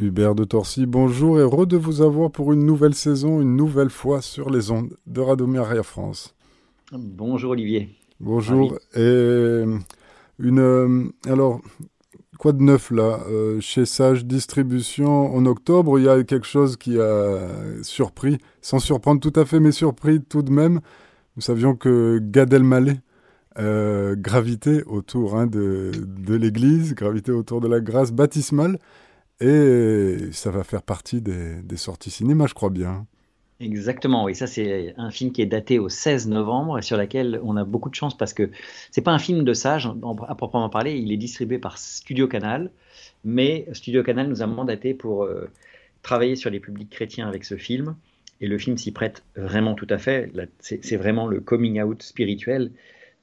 Hubert de Torcy, bonjour et heureux de vous avoir pour une nouvelle saison, une nouvelle fois sur les ondes de Radomir Air France. Bonjour Olivier. Bonjour. Et une, euh, alors, quoi de neuf là euh, Chez Sage Distribution, en octobre, il y a quelque chose qui a surpris, sans surprendre tout à fait, mais surpris tout de même. Nous savions que Gad Elmaleh euh, gravitait autour hein, de, de l'église, gravitait autour de la grâce baptismale, et ça va faire partie des, sorties cinéma, je crois bien. Exactement, oui, ça c'est un film qui est daté au 16 novembre et sur lequel on a beaucoup de chance parce que c'est pas un film de sage à proprement parler, il est distribué par Studio Canal, mais Studio Canal nous a mandaté pour euh, travailler sur les publics chrétiens avec ce film et le film s'y prête vraiment tout à fait. C'est vraiment le coming out spirituel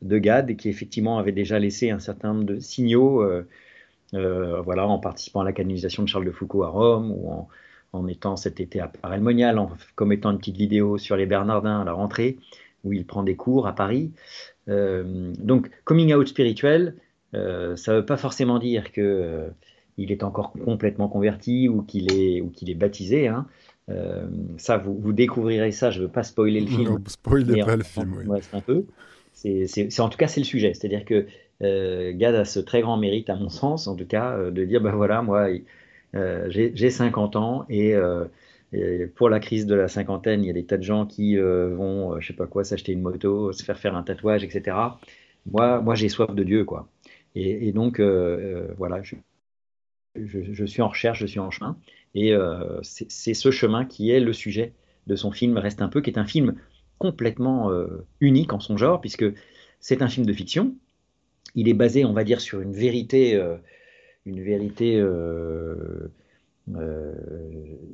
de Gad qui effectivement avait déjà laissé un certain nombre de signaux, euh, voilà, en participant à la canonisation de Charles de Foucault à Rome ou en en étant cet été à Paray-le-Monial, en commettant une petite vidéo sur les Bernardins à la rentrée, où il prend des cours à Paris. Euh, donc, coming out spirituel, euh, ça ne veut pas forcément dire qu'il euh, est encore complètement converti ou qu'il est, ou qu'il est baptisé. Hein. ça, vous, vous, découvrirez ça. Je ne veux pas spoiler le film. Non, spoiler pas le film, oui. un peu. C'est, en tout cas, c'est le sujet. C'est-à-dire que Gad a ce très grand mérite, à mon sens, en tout cas, de dire ben voilà, moi, euh, j'ai 50 ans euh, et, pour la crise de la cinquantaine, il y a des tas de gens qui euh, vont, je sais pas quoi, s'acheter une moto, se faire faire un tatouage, etc. Moi, moi j'ai soif de Dieu, quoi. Et, donc, voilà, je, je, suis en recherche, je suis en chemin. Et c'est ce chemin qui est le sujet de son film Reste un peu, qui est un film complètement unique en son genre, puisque c'est un film de fiction. Il est basé, on va dire, sur une vérité une vérité, euh, euh,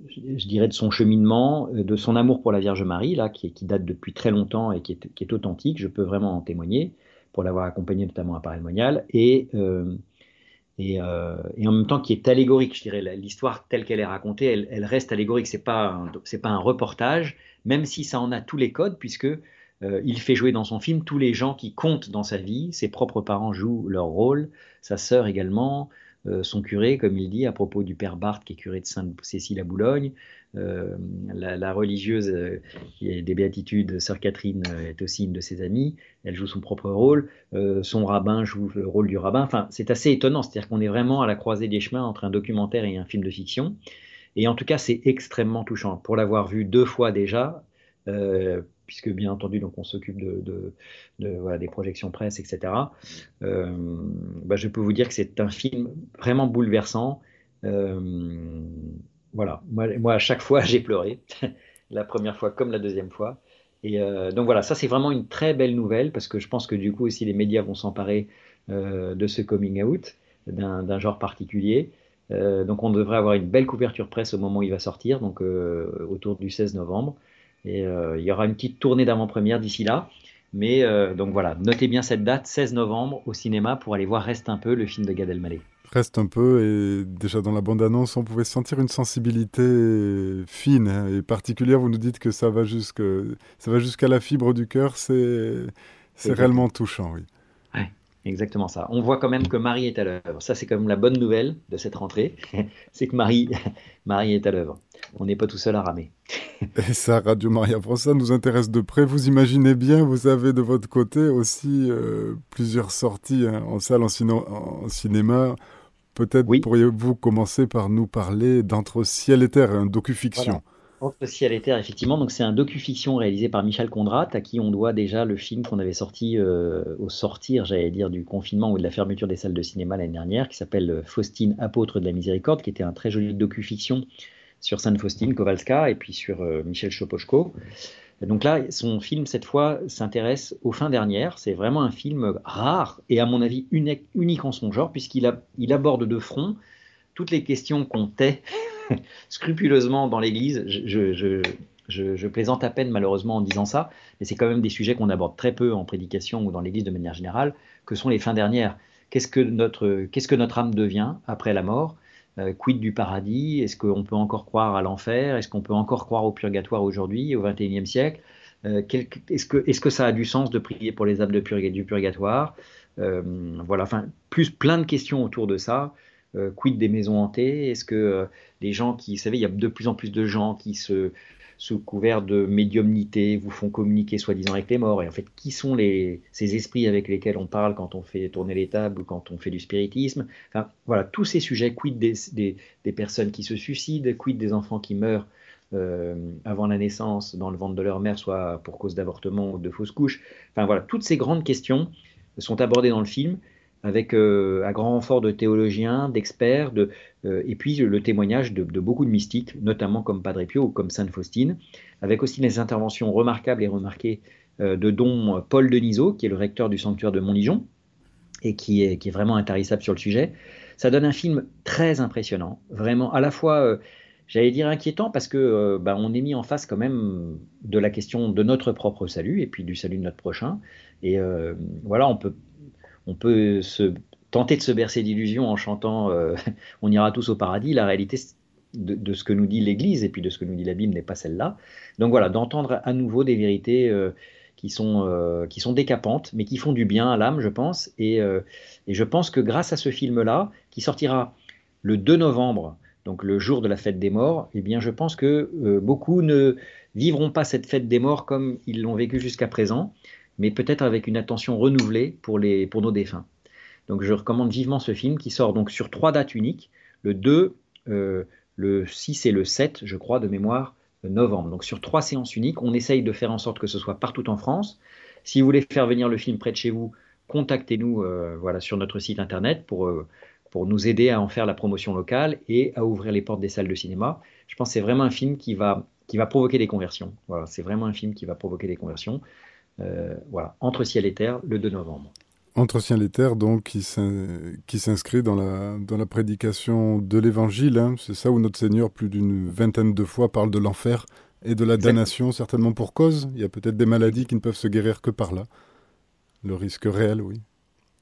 je dirais, de son cheminement, euh, de son amour pour la Vierge Marie, là, qui, date depuis très longtemps et qui est, authentique. Je peux vraiment en témoigner pour l'avoir accompagné notamment à Paris Monial. Et, en même temps qui est allégorique, je dirais, l'histoire telle qu'elle est racontée, elle, elle reste allégorique. C'est pas pas un reportage, même si ça en a tous les codes, puisque il fait jouer dans son film tous les gens qui comptent dans sa vie. Ses propres parents jouent leur rôle, sa sœur également, euh, son curé, comme il dit à propos du père Barthes, qui est curé de Sainte-Cécile à Boulogne. Euh, la, religieuse euh, des béatitudes, sœur Catherine, est aussi une de ses amies. Elle joue son propre rôle. son rabbin joue le rôle du rabbin. Enfin, c'est assez étonnant. C'est-à-dire qu'on est vraiment à la croisée des chemins entre un documentaire et un film de fiction. Et en tout cas, c'est extrêmement touchant. Pour l'avoir vu deux fois déjà, puisque bien entendu, donc on s'occupe de, des projections presse, etc. Euh, bah, je peux vous dire que c'est un film vraiment bouleversant. Euh, voilà, moi, à chaque fois j'ai pleuré, la première fois comme la deuxième fois. Et euh, donc voilà, ça c'est vraiment une très belle nouvelle parce que je pense que du coup aussi les médias vont s'emparer de ce coming out d'un genre particulier. donc on devrait avoir une belle couverture presse au moment où il va sortir, donc autour du 16 novembre. Et euh, il y aura une petite tournée d'avant-première d'ici là. Mais euh, donc voilà, notez bien cette date, 16 novembre, au cinéma, pour aller voir Reste un peu, le film de Gad Elmaleh. Reste un peu, et déjà dans la bande-annonce, on pouvait sentir une sensibilité fine et particulière. Vous nous dites que ça va jusqu'à la fibre du cœur, c'est réellement touchant, oui. Ouais, exactement ça. On voit quand même que Marie est à l'œuvre. Ça, c'est quand même la bonne nouvelle de cette rentrée, c'est que Marie, Marie est à l'œuvre. On n'est pas tout seul à ramer. Et ça, Radio Maria France, nous intéresse de près. Vous imaginez bien, vous avez de votre côté aussi euh, plusieurs sorties hein, en salle, en, cinéma. Peut-être pourriez-vous commencer par nous parler d'Entre ciel et terre, un docu-fiction. Entre ciel et terre, effectivement. Donc c'est un docu-fiction réalisé par Michel Condrat, à qui on doit déjà le film qu'on avait sorti euh, au sortir, j'allais dire, du confinement ou de la fermeture des salles de cinéma l'année dernière, qui s'appelle euh, Faustine, apôtre de la miséricorde, qui était un très joli docu-fiction sur Sainte Faustine Kowalska et puis sur euh, Michel Chopochko. Donc là, son film, cette fois, s'intéresse aux fins dernières. C'est vraiment un film rare et, à mon avis, unique, en son genre, puisqu'il il aborde de front toutes les questions qu'on tait scrupuleusement dans l'Église. Je, je, plaisante à peine, malheureusement, en disant ça, mais c'est quand même des sujets qu'on aborde très peu en prédication ou dans l'Église de manière générale, que sont les fins dernières. Qu'est-ce que qu'est-ce que notre âme devient après la mort? Euh, quid du paradis? Est-ce qu'on peut encore croire à l'enfer? Est-ce qu'on peut encore croire au purgatoire aujourd'hui, au XXIe siècle? Euh, Est-ce que, ça a du sens de prier pour les âmes du purgatoire? Euh, Voilà, enfin, plus plein de questions autour de ça. Quid des maisons hantées Est-ce que les gens qui, vous savez, il y a de plus en plus de gens qui se sous couvert de médiumnité, vous font communiquer soi-disant avec les morts. Et en fait, qui sont les, ces esprits avec lesquels on parle quand on fait tourner les tables ou quand on fait du spiritisme? Enfin, voilà, tous ces sujets, quid des, des, personnes qui se suicident, quid des enfants qui meurent euh, avant la naissance dans le ventre de leur mère, soit pour cause d'avortement ou de fausse couche. Enfin voilà, toutes ces grandes questions sont abordées dans le film avec euh, un grand renfort de théologiens, d'experts, de, euh, et puis le témoignage de, beaucoup de mystiques, notamment comme Padre Pio ou comme Sainte Faustine, avec aussi les interventions remarquables et remarquées euh, de don Paul Denisot, qui est le recteur du sanctuaire de Montligeon, et qui est, qui est vraiment intarissable sur le sujet. Ça donne un film très impressionnant, vraiment à la fois j'allais dire inquiétant parce que bah, on est mis en face quand même de la question de notre propre salut et puis du salut de notre prochain. Et voilà, on peut on peut se tenter de se bercer d'illusions en chantant euh, On ira tous au paradis. La réalité de, ce que nous dit l'Église et puis de ce que nous dit la Bible n'est pas celle-là. Donc voilà, d'entendre à nouveau des vérités euh, qui, sont, euh, qui sont décapantes, mais qui font du bien à l'âme, je pense. Et, je pense que grâce à ce film-là, qui sortira le 2 novembre, donc le jour de la fête des morts, eh bien je pense que beaucoup ne vivront pas cette fête des morts comme ils l'ont vécu jusqu'à présent mais peut-être avec une attention renouvelée pour, les, pour nos défunts. Donc je recommande vivement ce film qui sort donc sur trois dates uniques, le 2, euh, le 6 et le 7, je crois, de mémoire, novembre. Donc sur trois séances uniques, on essaye de faire en sorte que ce soit partout en France. Si vous voulez faire venir le film près de chez vous, contactez-nous euh, voilà, sur notre site internet pour, euh, pour nous aider à en faire la promotion locale et à ouvrir les portes des salles de cinéma. Je pense que c'est vraiment un film qui va, qui va provoquer des conversions. Voilà, c'est vraiment un film qui va provoquer des conversions. Euh, voilà, Entre ciel et terre, le 2 novembre. Entre ciel et terre, donc, qui s'inscrit dans la, dans la prédication de l'Évangile. Hein. C'est ça où notre Seigneur, plus d'une vingtaine de fois, parle de l'enfer et de la damnation, certainement pour cause. Il y a peut-être des maladies qui ne peuvent se guérir que par là. Le risque réel, oui.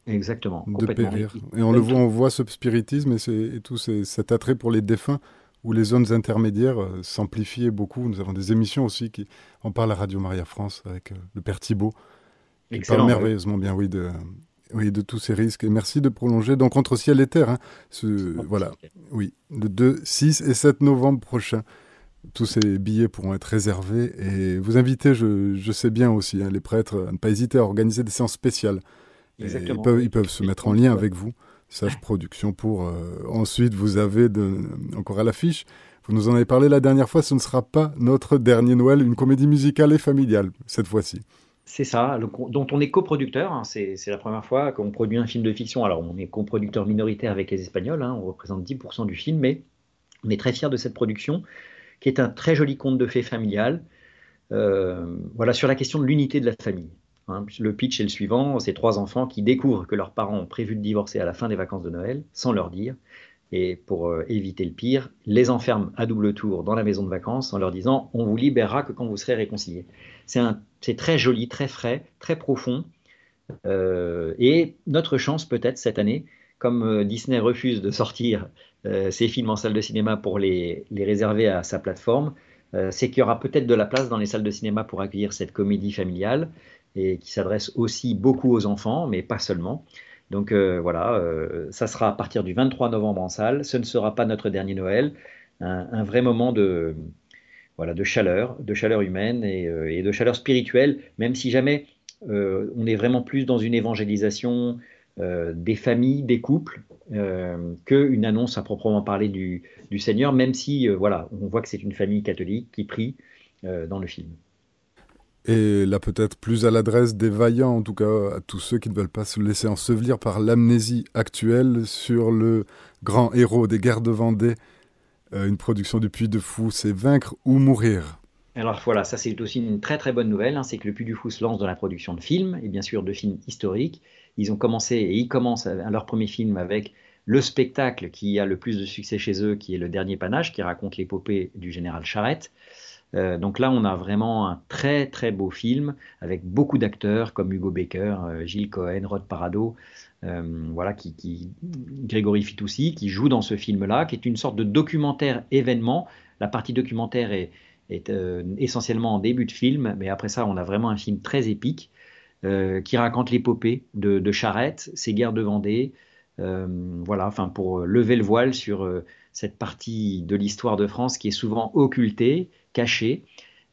Exactement. De périr. Et on le voit, on voit ce spiritisme et, et tout cet attrait pour les défunts où les zones intermédiaires euh, s'amplifiaient beaucoup. Nous avons des émissions aussi qui en parlent à Radio Maria France avec euh, le Père Thibault, qui parle merveilleusement bien, oui, de, oui, de tous ces risques. Et merci de prolonger donc entre ciel et terre. Hein, ce, voilà, oui, le 2, 6 et 7 novembre prochain. Tous ces billets pourront être réservés et vous invitez, je, je sais bien aussi, hein, les prêtres à ne pas hésiter à organiser des séances spéciales. Ils peuvent, ils peuvent se mettre en lien avec vous. Sage Production pour. Euh, ensuite, vous avez encore à l'affiche. Vous nous en avez parlé la dernière fois. Ce ne sera pas notre dernier Noël, une comédie musicale et familiale cette fois-ci. C'est ça, dont on est coproducteur. Hein, c'est la première fois qu'on produit un film de fiction. Alors, on est coproducteur minoritaire avec les Espagnols. Hein, on représente 10% du film, mais on est très fiers de cette production, qui est un très joli conte de fées familial. Euh, voilà, sur la question de l'unité de la famille. Hein, le pitch est le suivant ces trois enfants qui découvrent que leurs parents ont prévu de divorcer à la fin des vacances de Noël, sans leur dire, et pour euh, éviter le pire, les enferment à double tour dans la maison de vacances en leur disant on vous libérera que quand vous serez réconciliés. C'est très joli, très frais, très profond. Euh, et notre chance peut-être cette année, comme euh, Disney refuse de sortir ses films en salle de cinéma pour les, les réserver à sa plateforme, c'est qu'il y aura peut-être de la place dans les salles de cinéma pour accueillir cette comédie familiale et qui s'adresse aussi beaucoup aux enfants, mais pas seulement. Donc euh, voilà, euh, ça sera à partir du 23 novembre en salle. Ce ne sera pas notre dernier Noël, un, vrai moment de, voilà, de chaleur, de chaleur humaine et, euh, de chaleur spirituelle, même si jamais on est vraiment plus dans une évangélisation des familles, des couples, qu'une annonce à proprement parler du, du Seigneur, même si voilà, on voit que c'est une famille catholique qui prie dans le film. Et là, peut-être plus à l'adresse des vaillants, en tout cas à tous ceux qui ne veulent pas se laisser ensevelir par l'amnésie actuelle sur le grand héros des guerres de Vendée. Euh, une production du Puy de Fou, c'est Vaincre ou Mourir. Alors voilà, ça c'est aussi une très très bonne nouvelle, hein, c'est que le Puy du Fou se lance dans la production de films, et bien sûr de films historiques. Ils ont commencé, et ils commencent leur premier film avec le spectacle qui a le plus de succès chez eux, qui est Le Dernier Panache, qui raconte l'épopée du général Charette. Euh, donc là, on a vraiment un très très beau film avec beaucoup d'acteurs comme Hugo Baker, euh, Gilles Cohen, Rod Parado, euh, voilà, qui, Grégory Fitoussi, qui joue dans ce film-là, qui est une sorte de documentaire événement. La partie documentaire est, essentiellement en début de film, mais après ça, on a vraiment un film très épique qui raconte l'épopée de, de Charette, ses guerres de Vendée, voilà, enfin pour lever le voile sur cette partie de l'histoire de France qui est souvent occultée, cachée,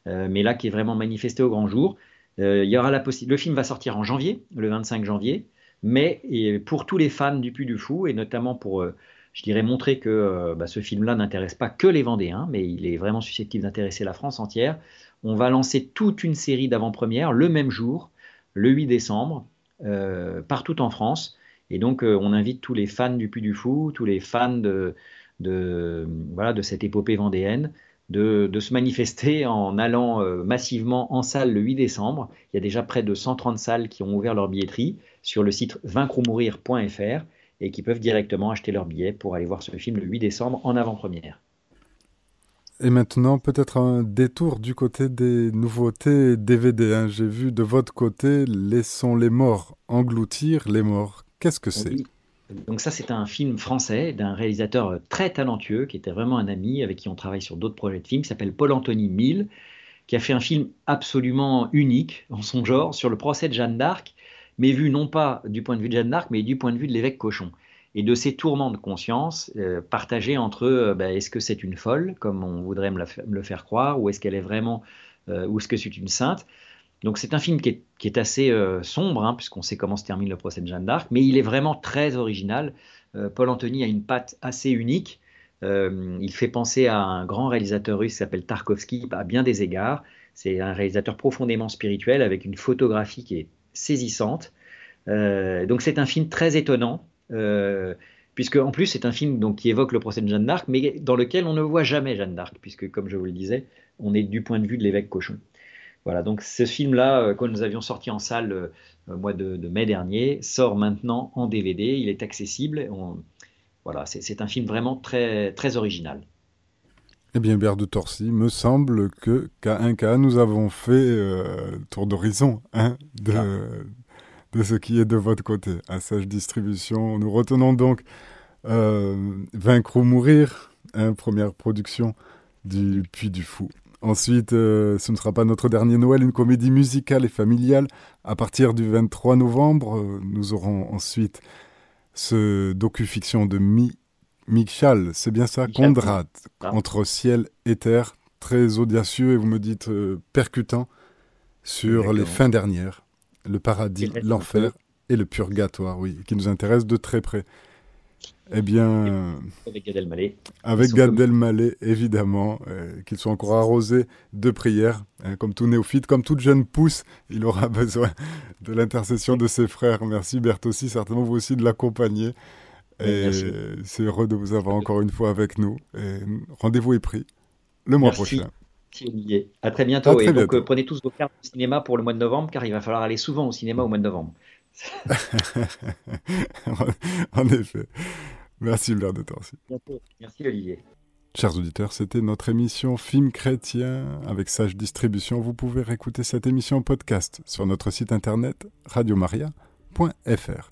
mais là qui est vraiment manifestée au grand jour. il y aura la le film va sortir en janvier, le 25 janvier, mais pour tous les fans du Puy du Fou, et notamment pour, je dirais, montrer que bah, ce film-là n'intéresse pas que les Vendéens, mais il est vraiment susceptible d'intéresser la France entière, on va lancer toute une série d'avant-premières le même jour, le 8 décembre, euh, partout en France. Et donc, euh, on invite tous les fans du Puy du Fou, tous les fans de, voilà, de cette épopée vendéenne, de, se manifester en allant euh, massivement en salle le 8 décembre. Il y a déjà près de 130 salles qui ont ouvert leur billetterie sur le site vaincromourir.fr et qui peuvent directement acheter leur billet pour aller voir ce film le 8 décembre en avant-première. Et maintenant, peut-être un détour du côté des nouveautés DVD. Hein. J'ai vu de votre côté Laissons les morts engloutir les morts. Qu'est-ce que c'est? Donc ça, c'est un film français d'un réalisateur très talentueux, qui était vraiment un ami, avec qui on travaille sur d'autres projets de films, qui s'appelle Paul-Anthony Mille, qui a fait un film absolument unique en son genre sur le procès de Jeanne d'Arc, mais vu non pas du point de vue de Jeanne d'Arc, mais du point de vue de l'évêque Cochon et de ces tourments de conscience euh, partagés entre euh, bah, est-ce que c'est une folle, comme on voudrait me, le faire croire, ou est-ce qu'elle est vraiment, euh, ou est-ce que c'est une sainte. Donc c'est un film qui est, assez sombre, hein, puisqu'on sait comment se termine le procès de Jeanne d'Arc, mais il est vraiment très original. Paul Anthony a une patte assez unique. il fait penser à un grand réalisateur russe qui s'appelle Tarkovsky à bien des égards. C'est un réalisateur profondément spirituel avec une photographie qui est saisissante. donc c'est un film très étonnant, euh, puisque en plus c'est un film donc, qui évoque le procès de Jeanne d'Arc, mais dans lequel on ne voit jamais Jeanne d'Arc, puisque comme je vous le disais, on est du point de vue de l'évêque Cochon. Voilà, donc ce film-là, euh, quand nous avions sorti en salle euh, au mois de, mai dernier, sort maintenant en DVD, il est accessible. voilà, c'est un film vraiment très, très original. Eh bien, Bert de Torcy, me semble que qu'à un cas, nous avons fait tour d'horizon hein, de, de ce qui est de votre côté. À Sage Distribution, nous retenons donc euh, Vaincre ou mourir, hein, première production du Puy du Fou. Ensuite, euh, ce ne sera pas notre dernier Noël, une comédie musicale et familiale. À partir du 23 novembre, euh, nous aurons ensuite ce docu-fiction de Mi Michal, c'est bien ça, Condrad, ah. entre ciel et terre, très audacieux et vous me dites percutant sur les fins dernières le paradis, l'enfer et le purgatoire, oui, qui nous intéresse de très près. Eh bien, avec Gad Elmaleh. Avec Gad Elmaleh, évidemment, euh, qu'il soit encore arrosé de prières, hein, comme tout néophyte, comme toute jeune pousse, il aura besoin de l'intercession de ses frères. Merci Bertossi, certainement vous aussi de l'accompagner. Et c'est heureux de vous avoir encore une fois avec nous. Rendez-vous est pris le mois prochain. À très bientôt. et donc, euh, prenez tous vos cartes de cinéma pour le mois de novembre, car il va falloir aller souvent au cinéma au mois de novembre. En effet. Merci, Torcy. Merci, Olivier. Chers auditeurs, c'était notre émission Film chrétien avec Sage Distribution. Vous pouvez réécouter cette émission podcast sur notre site internet radiomaria.fr.